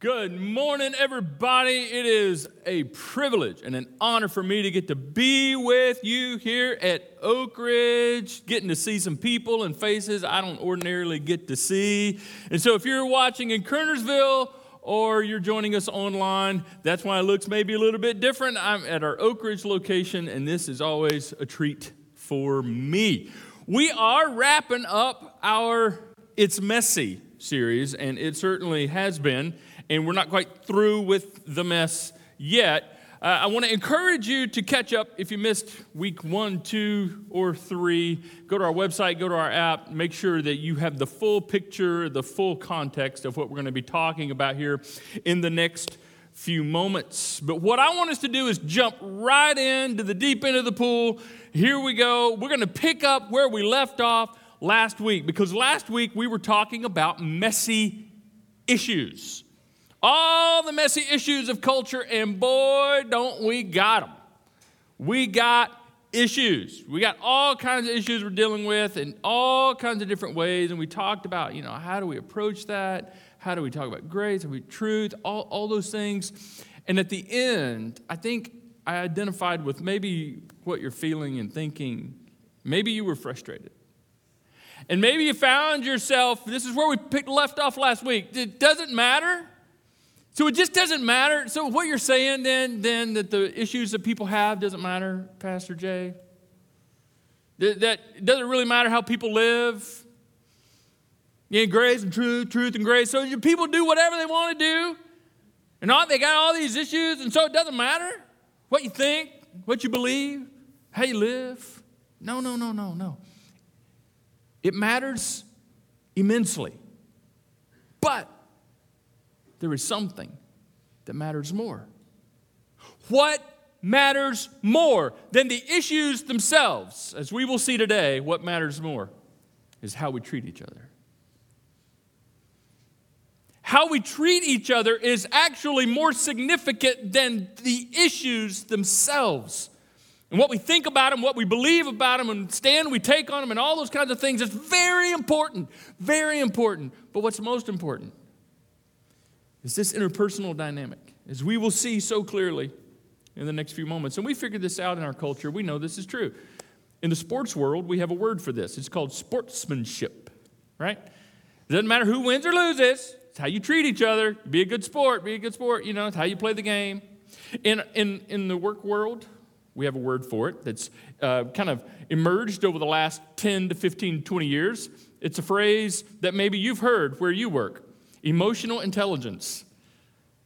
Good morning, everybody. It is a privilege and an honor for me to get to be with you here at Oak Ridge, getting to see some people and faces I don't ordinarily get to see. And so, if you're watching in Kernersville or you're joining us online, that's why it looks maybe a little bit different. I'm at our Oak Ridge location, and this is always a treat for me. We are wrapping up our It's Messy series, and it certainly has been and we're not quite through with the mess yet. Uh, I want to encourage you to catch up if you missed week one, two, or three. Go to our website, go to our app, make sure that you have the full picture, the full context of what we're going to be talking about here in the next few moments. But what I want us to do is jump right into the deep end of the pool. Here we go. We're going to pick up where we left off last week because last week we were talking about messy issues all the messy issues of culture, and boy, don't we got them. We got issues. We got all kinds of issues we're dealing with in all kinds of different ways. And we talked about, you know, how do we approach that? How do we talk about grace? How do we truth? All, all those things. And at the end, I think I identified with maybe what you're feeling and thinking. Maybe you were frustrated. And maybe you found yourself, this is where we picked left off last week. It doesn't matter so it just doesn't matter. So what you're saying then, then that the issues that people have doesn't matter, Pastor Jay? That, that doesn't really matter how people live. Yeah, grace and truth, truth and grace. So people do whatever they want to do. And all, they got all these issues, and so it doesn't matter what you think, what you believe, how you live. No, no, no, no, no. It matters immensely. But there is something that matters more. What matters more than the issues themselves? As we will see today, what matters more is how we treat each other. How we treat each other is actually more significant than the issues themselves. And what we think about them, what we believe about them, and stand we take on them, and all those kinds of things is very important, very important. But what's most important is this interpersonal dynamic, as we will see so clearly in the next few moments. And we figured this out in our culture. We know this is true. In the sports world, we have a word for this. It's called sportsmanship, right? It doesn't matter who wins or loses. It's how you treat each other. Be a good sport. Be a good sport. You know, it's how you play the game. In, in, in the work world, we have a word for it that's uh, kind of emerged over the last 10 to 15, 20 years. It's a phrase that maybe you've heard where you work emotional intelligence.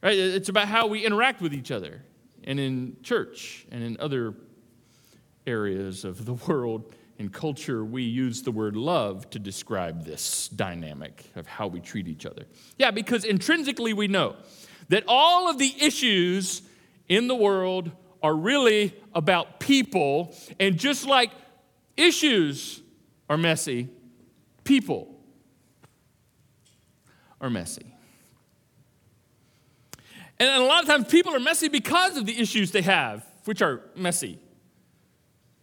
Right? It's about how we interact with each other and in church and in other areas of the world and culture, we use the word love to describe this dynamic of how we treat each other. Yeah, because intrinsically we know that all of the issues in the world are really about people, and just like issues are messy, people are messy. And a lot of times people are messy because of the issues they have, which are messy.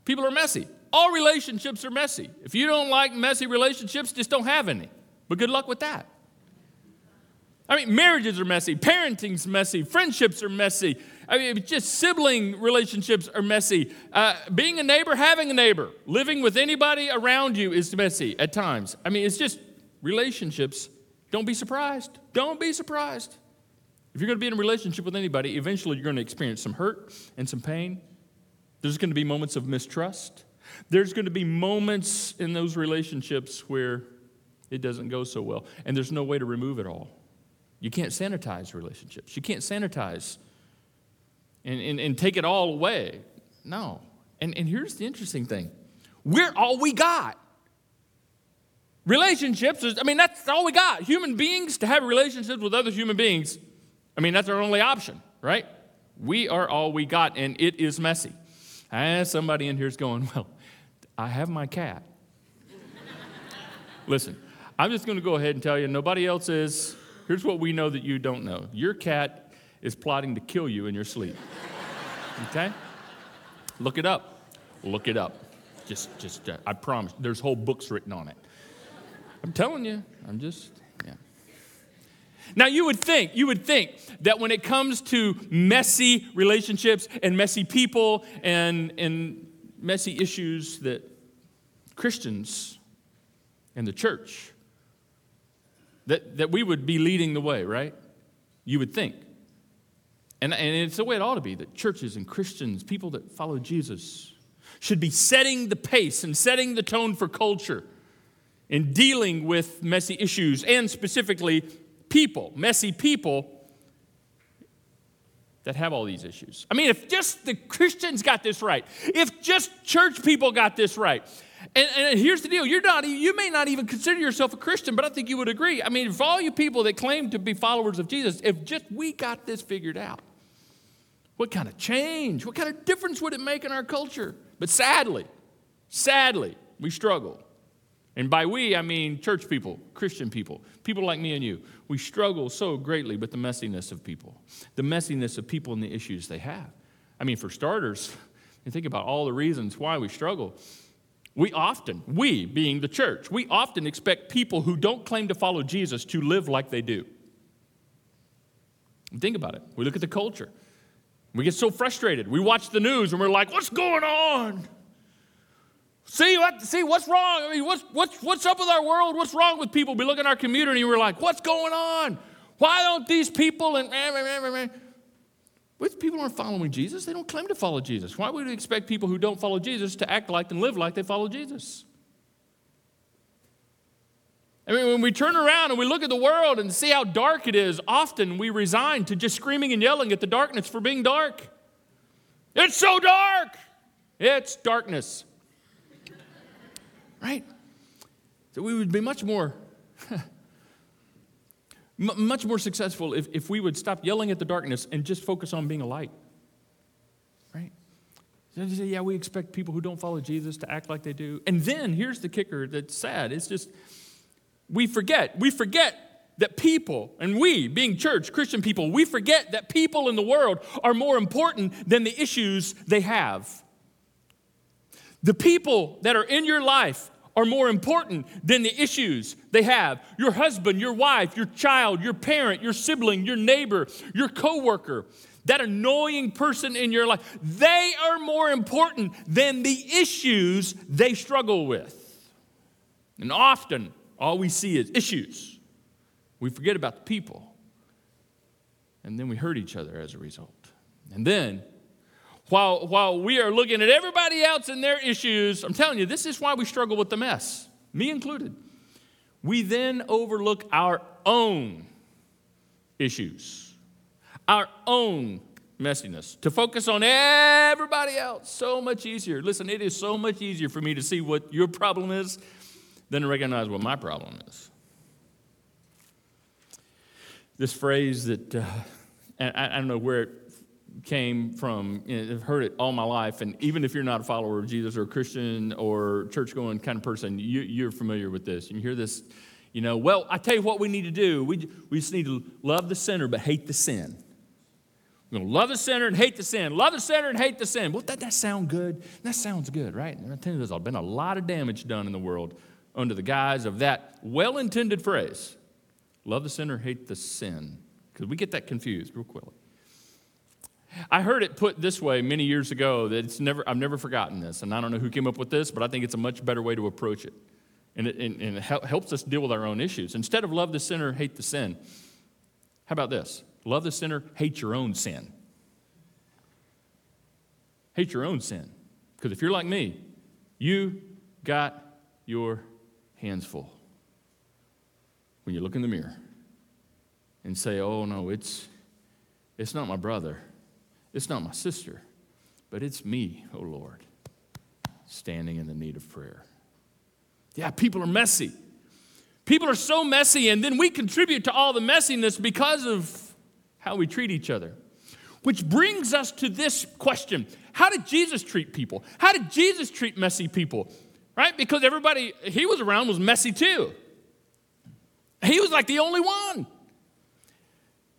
People are messy. All relationships are messy. If you don't like messy relationships, just don't have any. But good luck with that. I mean, marriages are messy, parenting's messy, friendships are messy. I mean, just sibling relationships are messy. Uh, being a neighbor, having a neighbor, living with anybody around you is messy at times. I mean, it's just relationships don't be surprised. Don't be surprised. If you're going to be in a relationship with anybody, eventually you're going to experience some hurt and some pain. There's going to be moments of mistrust. There's going to be moments in those relationships where it doesn't go so well, and there's no way to remove it all. You can't sanitize relationships. You can't sanitize and, and, and take it all away. No. And, and here's the interesting thing we're all we got. Relationships, is, I mean, that's all we got. Human beings to have relationships with other human beings, I mean, that's our only option, right? We are all we got, and it is messy. And somebody in here is going, Well, I have my cat. Listen, I'm just going to go ahead and tell you, nobody else is. Here's what we know that you don't know your cat is plotting to kill you in your sleep. Okay? Look it up. Look it up. Just, just, uh, I promise. There's whole books written on it. I'm telling you, I'm just, yeah. Now, you would think, you would think that when it comes to messy relationships and messy people and, and messy issues, that Christians and the church, that, that we would be leading the way, right? You would think. And, and it's the way it ought to be that churches and Christians, people that follow Jesus, should be setting the pace and setting the tone for culture in dealing with messy issues and specifically people, messy people that have all these issues. I mean, if just the Christians got this right, if just church people got this right, and, and, here's the deal you're not you may not even consider yourself a christian but i think you would agree. I mean if all you people that claim to be followers of jesus if just we got this figured out what kind of change what kind of difference would it make in our culture? But sadly sadly we struggle and by we, I mean church people, Christian people, people like me and you. We struggle so greatly with the messiness of people, the messiness of people and the issues they have. I mean, for starters, you think about all the reasons why we struggle. We often, we being the church, we often expect people who don't claim to follow Jesus to live like they do. Think about it. We look at the culture. We get so frustrated. We watch the news and we're like, what's going on? See what? See what's wrong? I mean, what's what's what's up with our world? What's wrong with people? We look at our community we're like, what's going on? Why don't these people and people aren't following Jesus? They don't claim to follow Jesus. Why would we expect people who don't follow Jesus to act like and live like they follow Jesus? I mean, when we turn around and we look at the world and see how dark it is, often we resign to just screaming and yelling at the darkness for being dark. It's so dark. It's darkness right? So we would be much more, much more successful if, if we would stop yelling at the darkness and just focus on being a light, right? So say, yeah, we expect people who don't follow Jesus to act like they do. And then here's the kicker that's sad. It's just, we forget, we forget that people, and we, being church, Christian people, we forget that people in the world are more important than the issues they have. The people that are in your life are more important than the issues they have. Your husband, your wife, your child, your parent, your sibling, your neighbor, your coworker, that annoying person in your life, they are more important than the issues they struggle with. And often, all we see is issues. We forget about the people. And then we hurt each other as a result. And then while, while we are looking at everybody else and their issues, I'm telling you, this is why we struggle with the mess, me included. We then overlook our own issues, our own messiness, to focus on everybody else. So much easier. Listen, it is so much easier for me to see what your problem is than to recognize what my problem is. This phrase that, uh, I, I don't know where it came from, I've heard it all my life, and even if you're not a follower of Jesus or a Christian or church going kind of person, you, are familiar with this. And you hear this, you know, well, I tell you what we need to do. We, we just need to love the sinner but hate the sin. We're going to love the sinner and hate the sin. Love the sinner and hate the sin. Well, that, that sound good? That sounds good, right? And I tell you, there's been a lot of damage done in the world under the guise of that well intended phrase love the sinner, hate the sin. Because we get that confused real quickly. I heard it put this way many years ago that it's never, I've never forgotten this. And I don't know who came up with this, but I think it's a much better way to approach it. And it, and, and it helps us deal with our own issues. Instead of love the sinner, hate the sin, how about this? Love the sinner, hate your own sin. Hate your own sin. Because if you're like me, you got your hands full when you look in the mirror and say, oh no, it's, it's not my brother it's not my sister, but it's me, oh Lord, standing in the need of prayer. Yeah, people are messy. People are so messy, and then we contribute to all the messiness because of how we treat each other. Which brings us to this question How did Jesus treat people? How did Jesus treat messy people? Right? Because everybody he was around was messy too. He was like the only one.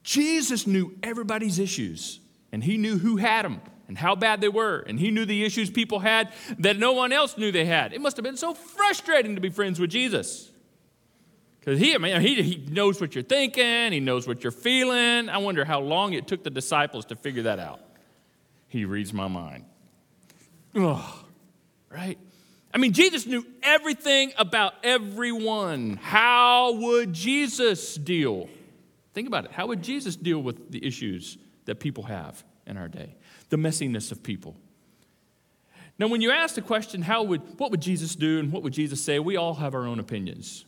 Jesus knew everybody's issues and he knew who had them and how bad they were, and he knew the issues people had that no one else knew they had. It must have been so frustrating to be friends with Jesus. Because he, I mean, he, he knows what you're thinking, he knows what you're feeling. I wonder how long it took the disciples to figure that out. He reads my mind. Oh, right? I mean, Jesus knew everything about everyone. How would Jesus deal? Think about it. How would Jesus deal with the issues that people have in our day? The messiness of people. Now, when you ask the question, how would, what would Jesus do and what would Jesus say, we all have our own opinions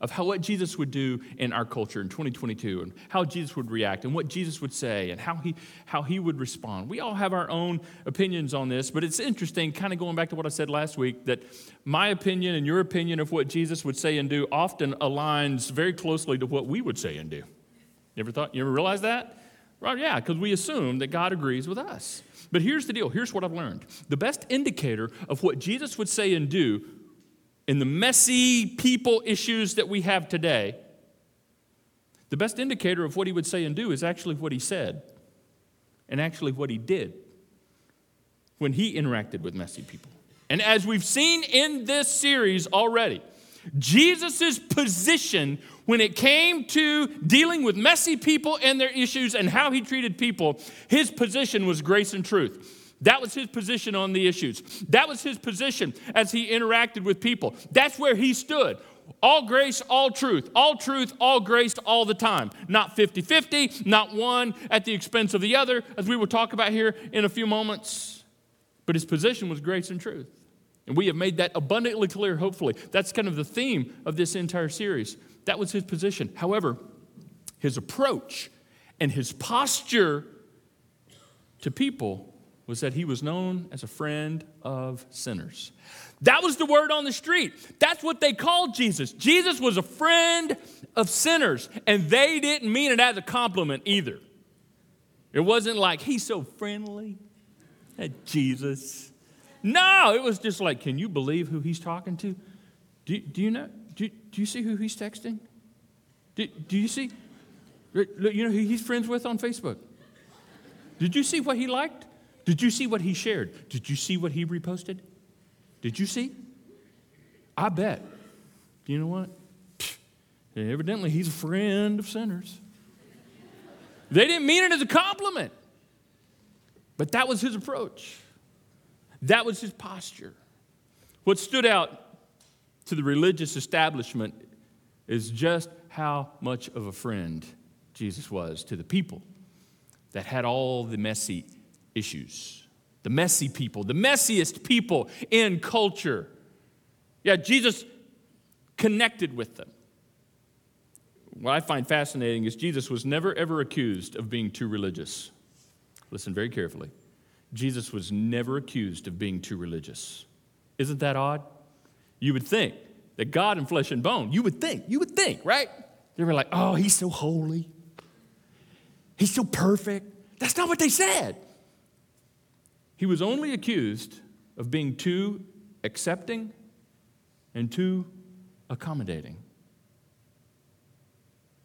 of how what Jesus would do in our culture in 2022 and how Jesus would react and what Jesus would say and how he how he would respond. We all have our own opinions on this, but it's interesting kind of going back to what I said last week that my opinion and your opinion of what Jesus would say and do often aligns very closely to what we would say and do. You ever thought you ever realize that? Well, yeah, because we assume that God agrees with us. But here's the deal. Here's what I've learned. The best indicator of what Jesus would say and do in the messy people issues that we have today, the best indicator of what he would say and do is actually what he said and actually what he did when he interacted with messy people. And as we've seen in this series already, Jesus' position when it came to dealing with messy people and their issues and how he treated people, his position was grace and truth. That was his position on the issues. That was his position as he interacted with people. That's where he stood. All grace, all truth. All truth, all grace all the time. Not 50 50, not one at the expense of the other, as we will talk about here in a few moments. But his position was grace and truth. And we have made that abundantly clear, hopefully. That's kind of the theme of this entire series. That was his position. However, his approach and his posture to people was that he was known as a friend of sinners. That was the word on the street. That's what they called Jesus. Jesus was a friend of sinners, and they didn't mean it as a compliment either. It wasn't like, he's so friendly, that Jesus. No, it was just like, can you believe who he's talking to? Do, do you know? Do, do you see who he's texting? Do, do you see? You know who he's friends with on Facebook? Did you see what he liked? Did you see what he shared? Did you see what he reposted? Did you see? I bet. You know what? Evidently, he's a friend of sinners. They didn't mean it as a compliment, but that was his approach. That was his posture. What stood out to the religious establishment is just how much of a friend Jesus was to the people that had all the messy issues. The messy people, the messiest people in culture. Yeah, Jesus connected with them. What I find fascinating is Jesus was never ever accused of being too religious. Listen very carefully. Jesus was never accused of being too religious. Isn't that odd? You would think that God in flesh and bone, you would think, you would think, right? They were like, oh, he's so holy. He's so perfect. That's not what they said. He was only accused of being too accepting and too accommodating.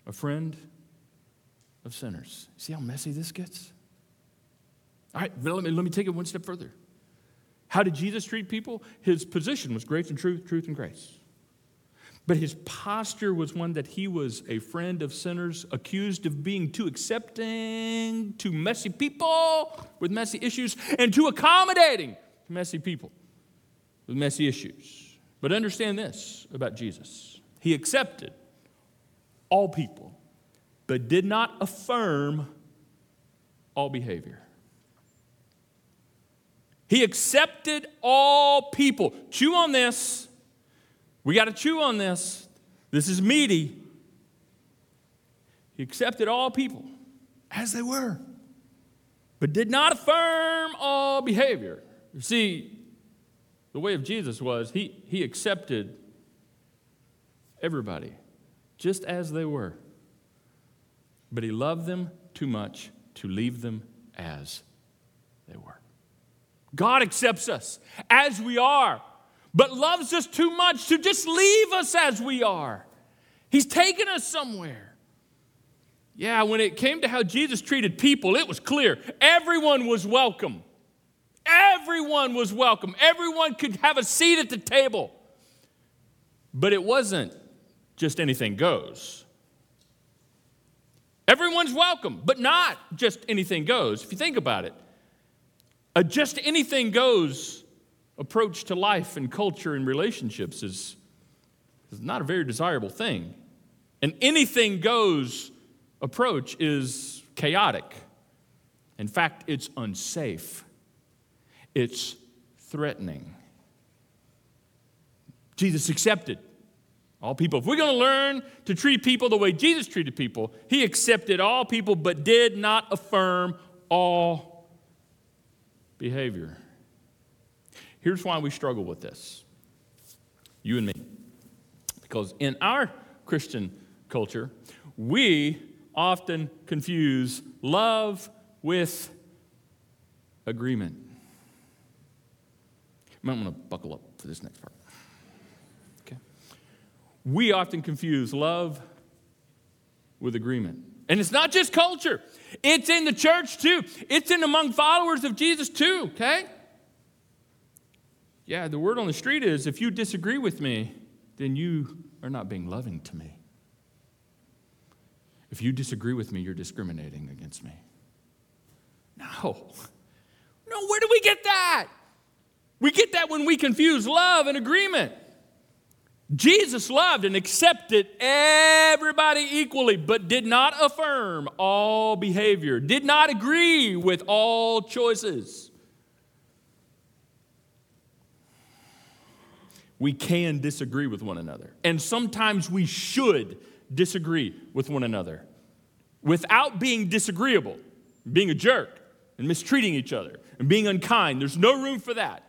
A friend of sinners. See how messy this gets? All right, let me, let me take it one step further. How did Jesus treat people? His position was grace and truth, truth and grace. But his posture was one that he was a friend of sinners, accused of being too accepting to messy people with messy issues, and too accommodating to messy people with messy issues. But understand this about Jesus He accepted all people, but did not affirm all behavior. He accepted all people. Chew on this we got to chew on this. This is meaty. He accepted all people as they were, but did not affirm all behavior. You see, the way of Jesus was he, he accepted everybody just as they were, but he loved them too much to leave them as they were. God accepts us as we are but loves us too much to just leave us as we are. He's taken us somewhere. Yeah, when it came to how Jesus treated people, it was clear. Everyone was welcome. Everyone was welcome. Everyone could have a seat at the table. But it wasn't just anything goes. Everyone's welcome, but not just anything goes. If you think about it, a just anything goes approach to life and culture and relationships is, is not a very desirable thing. An anything goes approach is chaotic. In fact, it's unsafe, it's threatening. Jesus accepted all people. If we're going to learn to treat people the way Jesus treated people, he accepted all people but did not affirm all behavior. Here's why we struggle with this you and me. Because in our Christian culture, we often confuse love with agreement. You might want to buckle up for this next part. Okay. We often confuse love with agreement. And it's not just culture, it's in the church too. It's in among followers of Jesus too, okay? Yeah, the word on the street is if you disagree with me, then you are not being loving to me. If you disagree with me, you're discriminating against me. No. No, where do we get that? We get that when we confuse love and agreement. Jesus loved and accepted everybody equally, but did not affirm all behavior, did not agree with all choices. We can disagree with one another, and sometimes we should disagree with one another without being disagreeable, being a jerk, and mistreating each other, and being unkind. There's no room for that.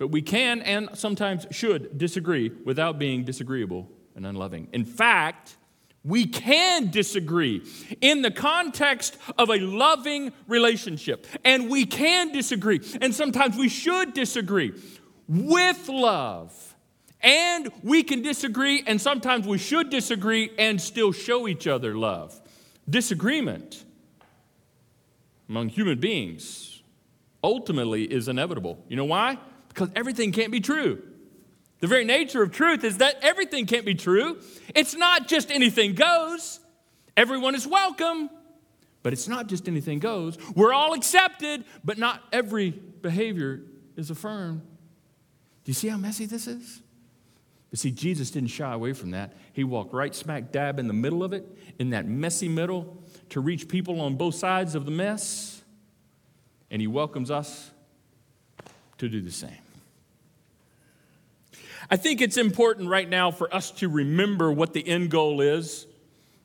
But we can and sometimes should disagree without being disagreeable and unloving. In fact, we can disagree in the context of a loving relationship. And we can disagree. And sometimes we should disagree with love. And we can disagree, and sometimes we should disagree and still show each other love. Disagreement among human beings ultimately is inevitable. You know why? Because everything can't be true. The very nature of truth is that everything can't be true. It's not just anything goes, everyone is welcome, but it's not just anything goes. We're all accepted, but not every behavior is affirmed. Do you see how messy this is? But see, Jesus didn't shy away from that. He walked right smack dab in the middle of it, in that messy middle, to reach people on both sides of the mess. And He welcomes us to do the same. I think it's important right now for us to remember what the end goal is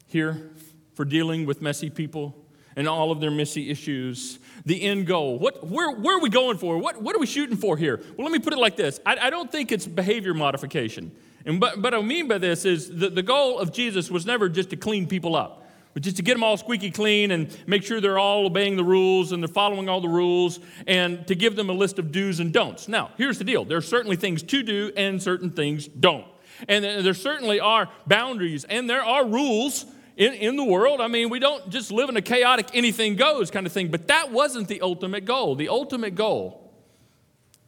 here for dealing with messy people and all of their messy issues. The end goal. What, where, where are we going for? What, what are we shooting for here? Well, let me put it like this I, I don't think it's behavior modification. And but, what I mean by this is the, the goal of Jesus was never just to clean people up but just to get them all squeaky clean and make sure they're all obeying the rules and they're following all the rules and to give them a list of do's and don'ts. Now, here's the deal there are certainly things to do and certain things don't. And there certainly are boundaries and there are rules in, in the world. I mean, we don't just live in a chaotic anything goes kind of thing, but that wasn't the ultimate goal. The ultimate goal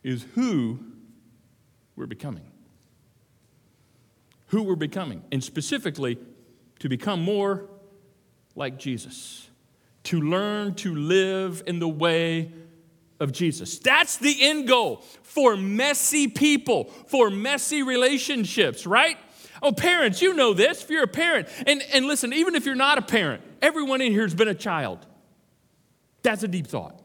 is who we're becoming. Who we're becoming, and specifically to become more like Jesus, to learn to live in the way of Jesus. That's the end goal for messy people, for messy relationships, right? Oh, parents, you know this if you're a parent. And, and listen, even if you're not a parent, everyone in here has been a child. That's a deep thought.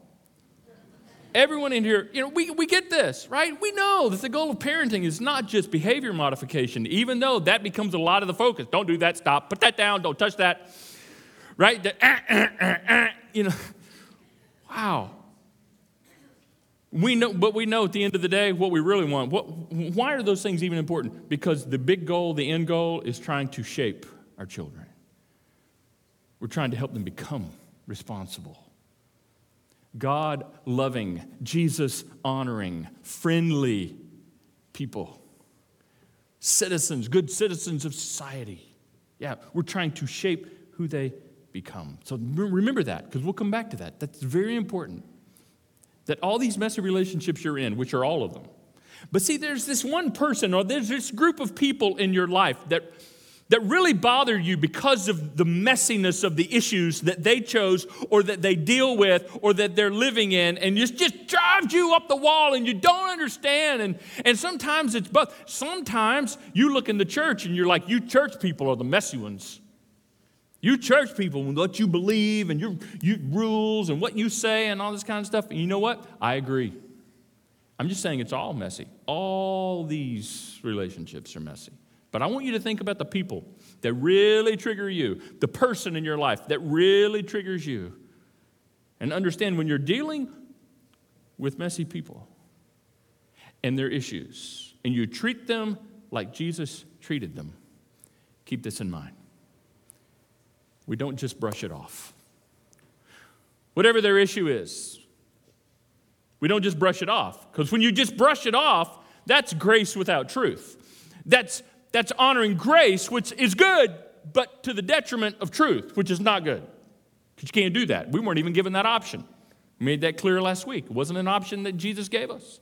Everyone in here, you know, we, we get this, right? We know that the goal of parenting is not just behavior modification, even though that becomes a lot of the focus. Don't do that, stop, put that down, don't touch that, right? The, uh, uh, uh, you know, wow. We know, but we know at the end of the day what we really want. What, why are those things even important? Because the big goal, the end goal, is trying to shape our children. We're trying to help them become responsible. God loving, Jesus honoring, friendly people, citizens, good citizens of society. Yeah, we're trying to shape who they become. So remember that, because we'll come back to that. That's very important that all these messy relationships you're in, which are all of them, But see, there's this one person or there's this group of people in your life that, that really bother you because of the messiness of the issues that they chose or that they deal with or that they're living in, and just, just drives you up the wall and you don't understand. And, and sometimes it's both. Sometimes you look in the church and you're like, you church people are the messy ones. You church people, what you believe and your, your rules and what you say and all this kind of stuff. And you know what? I agree. I'm just saying it's all messy. All these relationships are messy. But I want you to think about the people that really trigger you, the person in your life that really triggers you. And understand when you're dealing with messy people and their issues, and you treat them like Jesus treated them, keep this in mind. We don't just brush it off. Whatever their issue is, we don't just brush it off. Because when you just brush it off, that's grace without truth. That's, that's honoring grace, which is good, but to the detriment of truth, which is not good. Because you can't do that. We weren't even given that option. We made that clear last week. It wasn't an option that Jesus gave us.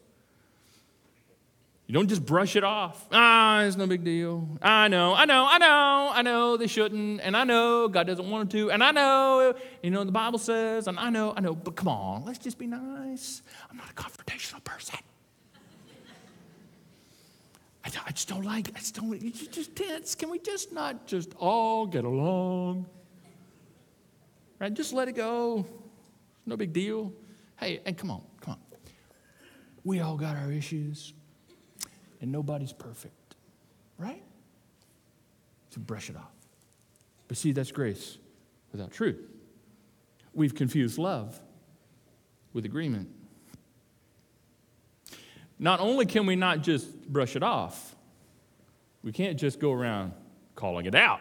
You don't just brush it off. Ah, it's no big deal. I know, I know, I know, I know they shouldn't, and I know God doesn't want them to, and I know, you know, the Bible says, and I know, I know, but come on, let's just be nice. I'm not a confrontational person. I, I just don't like, it. I just don't, you just tense. Can we just not just all get along? Right? Just let it go. No big deal. Hey, and come on, come on. We all got our issues and nobody's perfect, right? To brush it off. But see, that's grace without truth. We've confused love with agreement. Not only can we not just brush it off, we can't just go around calling it out.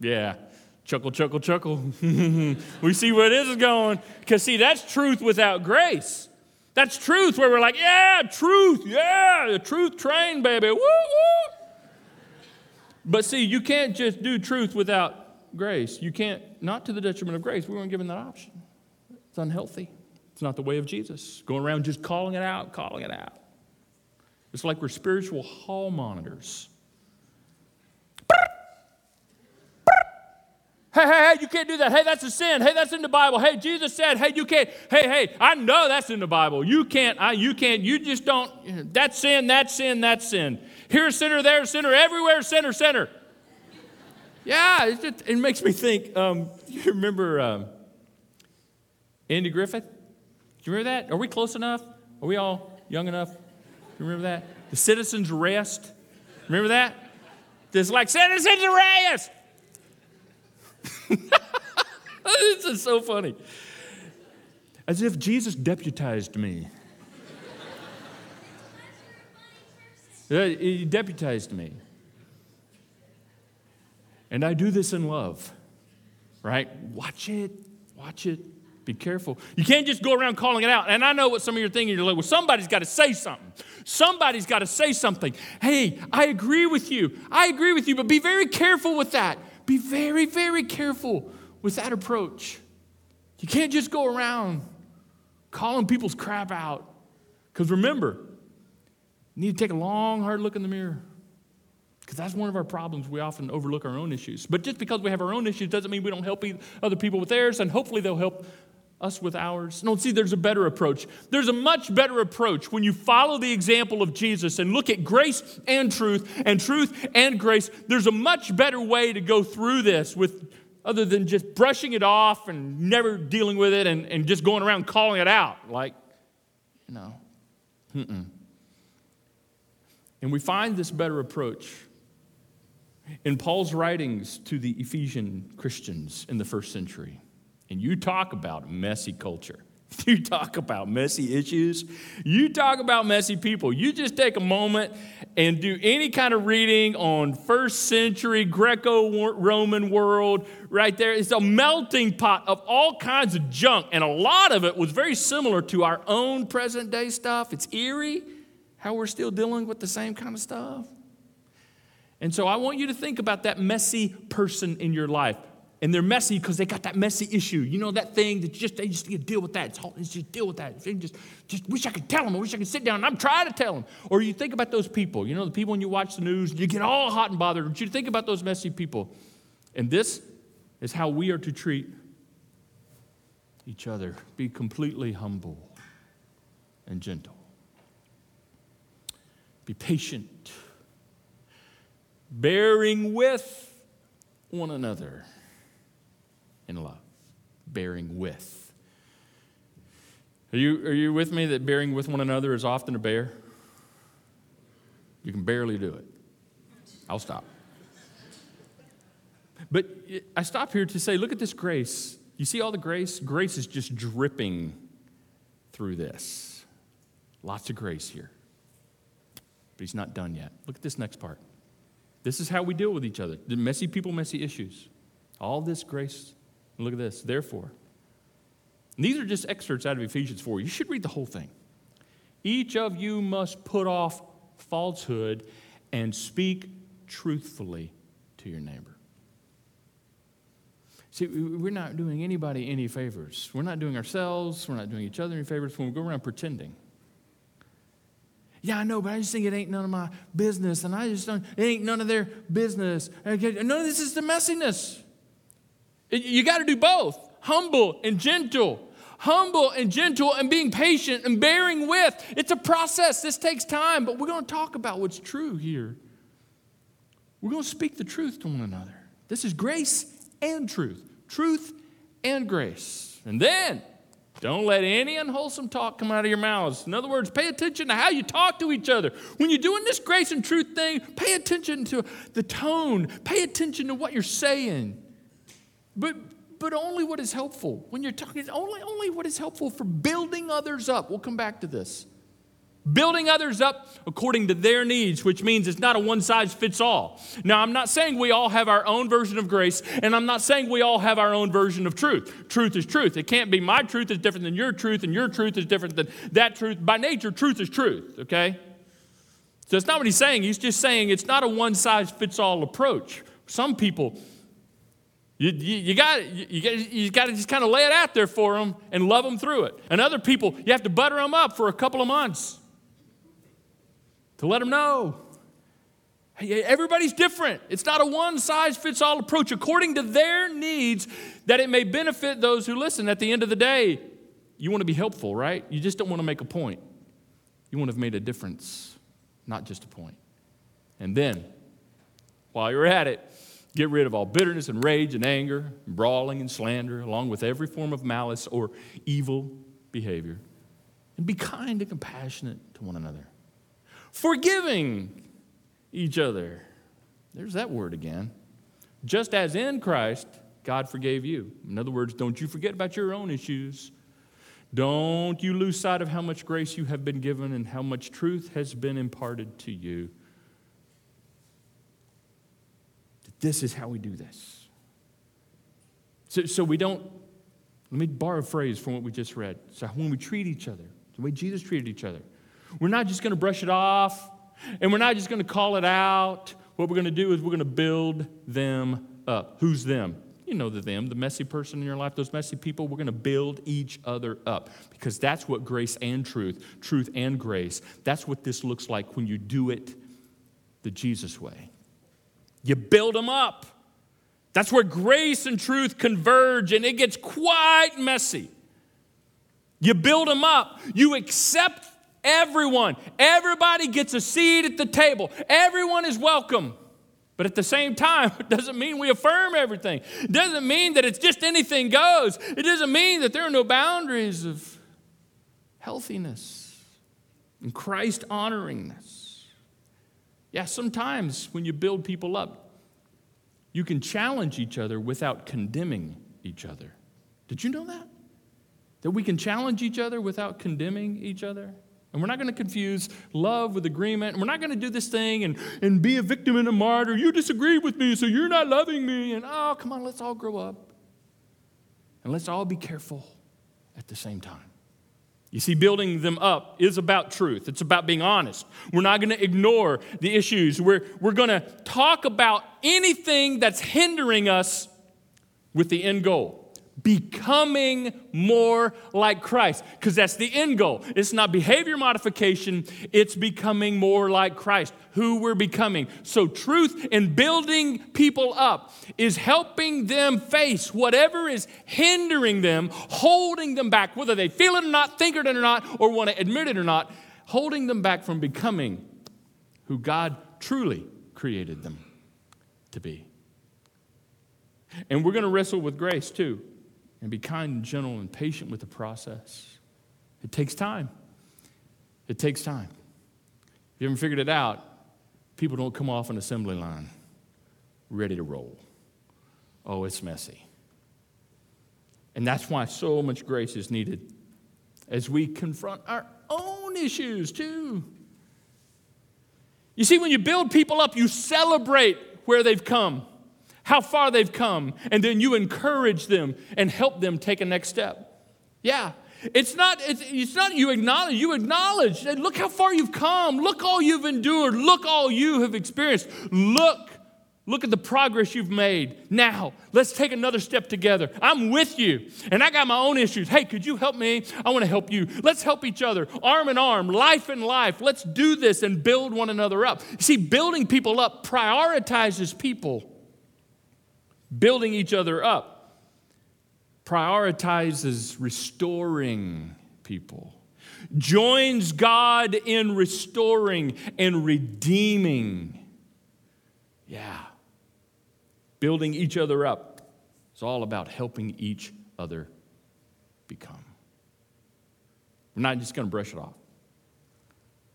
Yeah, chuckle, chuckle, chuckle. we see where this is going. Because, see, that's truth without grace. That's truth, where we're like, yeah, truth, yeah, the truth train, baby, woo, woo. But see, you can't just do truth without grace. You can't, not to the detriment of grace. We weren't given that option. It's unhealthy. It's not the way of Jesus. Going around just calling it out, calling it out. It's like we're spiritual hall monitors. Hey, hey, hey, you can't do that. Hey, that's a sin. Hey, that's in the Bible. Hey, Jesus said, hey, you can't. Hey, hey, I know that's in the Bible. You can't, I, you can't, you just don't. That's sin, that's sin, that's sin. Here, sinner, there, sinner, everywhere, sinner, sinner. Yeah, it, just, it makes me think. Um, you remember um, Andy Griffith? Do you remember that? Are we close enough? Are we all young enough? You remember that? The citizens' arrest. Remember that? It's like citizens' arrest. this is so funny. As if Jesus deputized me. he deputized me. And I do this in love, right? Watch it, watch it, be careful. You can't just go around calling it out. And I know what some of you are thinking. You're like, well, somebody's got to say something. Somebody's got to say something. Hey, I agree with you. I agree with you, but be very careful with that. Be very, very careful with that approach. You can't just go around calling people's crap out. Because remember, you need to take a long, hard look in the mirror. Because that's one of our problems. We often overlook our own issues. But just because we have our own issues doesn't mean we don't help other people with theirs, and hopefully they'll help us with ours. No, see, there's a better approach. There's a much better approach when you follow the example of Jesus and look at grace and truth and truth and grace. There's a much better way to go through this with other than just brushing it off and never dealing with it and, and just going around calling it out. Like, you know, mm-mm. And we find this better approach in Paul's writings to the Ephesian Christians in the first century. And you talk about messy culture. You talk about messy issues. You talk about messy people. You just take a moment and do any kind of reading on first century Greco Roman world right there. It's a melting pot of all kinds of junk. And a lot of it was very similar to our own present day stuff. It's eerie how we're still dealing with the same kind of stuff. And so I want you to think about that messy person in your life and they're messy because they got that messy issue. You know that thing that just they just need to deal with that. It's, hard, it's just deal with that. They just just wish I could tell them. I wish I could sit down. I'm trying to tell them. Or you think about those people. You know the people when you watch the news, you get all hot and bothered. But you think about those messy people. And this is how we are to treat each other. Be completely humble and gentle. Be patient, bearing with one another in love. Bearing with. Are you, are you with me that bearing with one another is often a bear? You can barely do it. I'll stop. But I stop here to say, look at this grace. You see all the grace? Grace is just dripping through this. Lots of grace here. But he's not done yet. Look at this next part. This is how we deal with each other. The messy people, messy issues. All this grace. Look at this. Therefore, and these are just excerpts out of Ephesians 4. You should read the whole thing. Each of you must put off falsehood and speak truthfully to your neighbor. See, we're not doing anybody any favors. We're not doing ourselves, we're not doing each other any favors when we go around pretending. Yeah, I know, but I just think it ain't none of my business, and I just don't, it ain't none of their business. None of this is the messiness. You got to do both humble and gentle. Humble and gentle and being patient and bearing with. It's a process. This takes time, but we're going to talk about what's true here. We're going to speak the truth to one another. This is grace and truth. Truth and grace. And then, don't let any unwholesome talk come out of your mouths. In other words, pay attention to how you talk to each other. When you're doing this grace and truth thing, pay attention to the tone, pay attention to what you're saying. But, but only what is helpful. When you're talking, only, only what is helpful for building others up. We'll come back to this building others up according to their needs, which means it's not a one size fits all. Now, I'm not saying we all have our own version of grace, and I'm not saying we all have our own version of truth. Truth is truth. It can't be my truth is different than your truth, and your truth is different than that truth. By nature, truth is truth, okay? So it's not what he's saying. He's just saying it's not a one size fits all approach. Some people, you, you, you got you, got to just kind of lay it out there for them and love them through it. And other people, you have to butter them up for a couple of months to let them know. Hey, everybody's different. It's not a one size fits all approach according to their needs that it may benefit those who listen. At the end of the day, you want to be helpful, right? You just don't want to make a point. You want to have made a difference, not just a point. And then, while you're at it, get rid of all bitterness and rage and anger, and brawling and slander, along with every form of malice or evil behavior. And be kind and compassionate to one another forgiving each other. There's that word again. Just as in Christ, God forgave you. In other words, don't you forget about your own issues. Don't you lose sight of how much grace you have been given and how much truth has been imparted to you. This is how we do this. So, so we don't, let me borrow a phrase from what we just read. So when we treat each other, the way Jesus treated each other, we're not just going to brush it off and we're not just going to call it out. What we're going to do is we're going to build them up. Who's them? You know the them, the messy person in your life, those messy people. We're going to build each other up because that's what grace and truth, truth and grace, that's what this looks like when you do it the Jesus way. You build them up. That's where grace and truth converge and it gets quite messy. You build them up. You accept Everyone, everybody gets a seat at the table. Everyone is welcome. But at the same time, it doesn't mean we affirm everything. It doesn't mean that it's just anything goes. It doesn't mean that there are no boundaries of healthiness and Christ honoringness. Yeah, sometimes when you build people up, you can challenge each other without condemning each other. Did you know that? That we can challenge each other without condemning each other? And we're not going to confuse love with agreement. And we're not going to do this thing and, and be a victim and a martyr. You disagree with me, so you're not loving me. And oh, come on, let's all grow up. And let's all be careful at the same time. You see, building them up is about truth. It's about being honest. We're not going to ignore the issues. We're, we're going to talk about anything that's hindering us with the end goal becoming more like Christ, because that's the end goal. It's not behavior modification, it's becoming more like Christ, who we're becoming. So, truth in building people up is helping them face whatever is hindering them, holding them back, whether they feel it or not, think it or not, or want to admit it or not, holding them back from becoming who God truly created them to be. And we're going to wrestle with grace too and be kind and gentle and patient with the process. It takes time. It takes time. If you haven't figured it out, people don't come off an assembly line ready to roll. Oh, it's messy. And that's why so much grace is needed as we confront our own issues too. You see, when you build people up, you celebrate where they've come how far they've come, and then you encourage them and help them take a next step. Yeah. It's not, it's, it's not you acknowledge, you acknowledge. Look how far you've come. Look all you've endured. Look all you have experienced. Look, look at the progress you've made. Now, let's take another step together. I'm with you, and I got my own issues. Hey, could you help me? I want to help you. Let's help each other, arm in arm, life in life. Let's do this and build one another up. See, building people up prioritizes people building each other up, prioritizes restoring people, joins God in restoring and redeeming. Yeah. Building each other up is all about helping each other become. We're not just going to brush it off.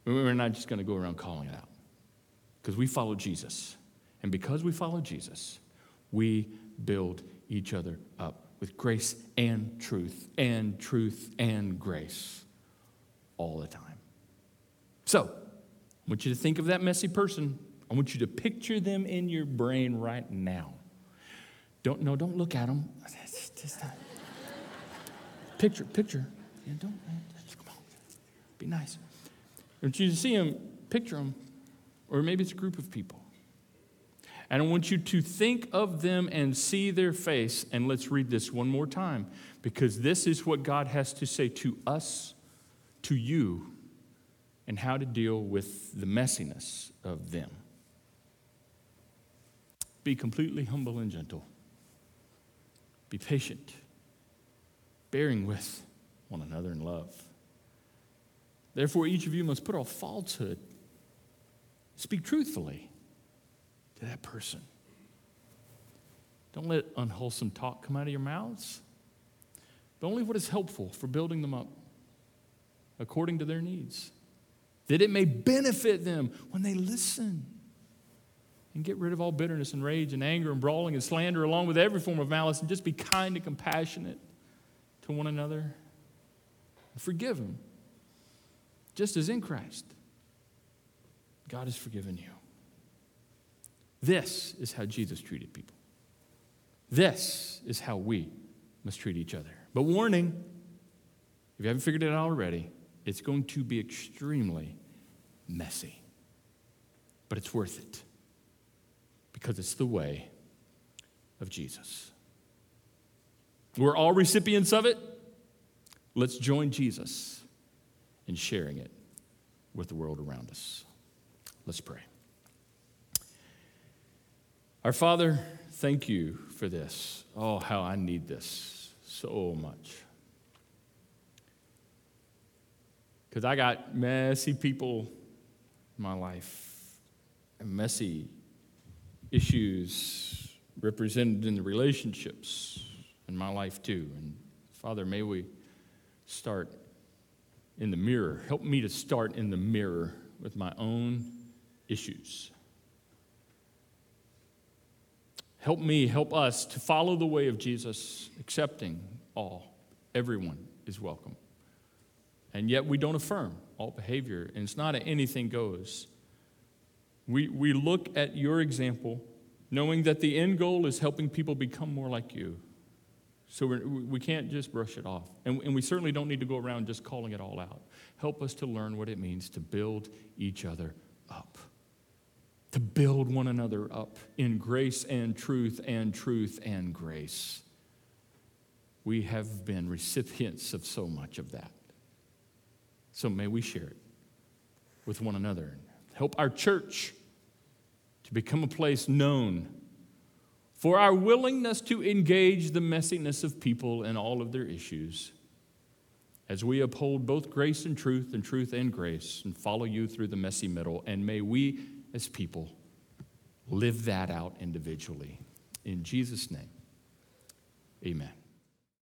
We're not just going to go around calling it out. Because we follow Jesus. And because we follow Jesus, we build each other up with grace and truth and truth and grace all the time. So, I want you to think of that messy person. I want you to picture them in your brain right now. Don't no, don't look at them. Picture, picture. Yeah, don't come on. Be nice. I want you to see them, picture them, or maybe it's a group of people. And I want you to think of them and see their face. And let's read this one more time because this is what God has to say to us, to you, and how to deal with the messiness of them. Be completely humble and gentle. Be patient, bearing with one another in love. Therefore, each of you must put off falsehood, speak truthfully to that person. Don't let unwholesome talk come out of your mouths, but only what is helpful for building them up according to their needs, that it may benefit them when they listen. And get rid of all bitterness and rage and anger and brawling and slander, along with every form of malice, and just be kind and compassionate to one another. Forgive them, just as in Christ, God has forgiven you. This is how Jesus treated people. This is how we must treat each other. But warning if you haven't figured it out already, it's going to be extremely messy. But it's worth it because it's the way of Jesus. We're all recipients of it. Let's join Jesus in sharing it with the world around us. Let's pray. Our Father, thank you for this. Oh, how I need this so much. Because I got messy people in my life, and messy issues represented in the relationships in my life too. And Father, may we start in the mirror. Help me to start in the mirror with my own issues. Help me, help us to follow the way of Jesus, accepting all. Everyone is welcome. And yet we don't affirm all behavior, and it's not anything goes. We, we look at your example, knowing that the end goal is helping people become more like you. So we're, we can not just brush it off. And, and we certainly don't need to go around just calling it all out. Help us to learn what it means to build each other up to build one another up in grace and truth and truth and grace. we have been recipients of so much of that. So may we share it with one another. And help our church to become a place known for our willingness to engage the messiness of people and all of their issues as we uphold both grace and truth and truth and grace and follow you through the messy middle. And may we, as people, live that out individually. In Jesus' name, amen.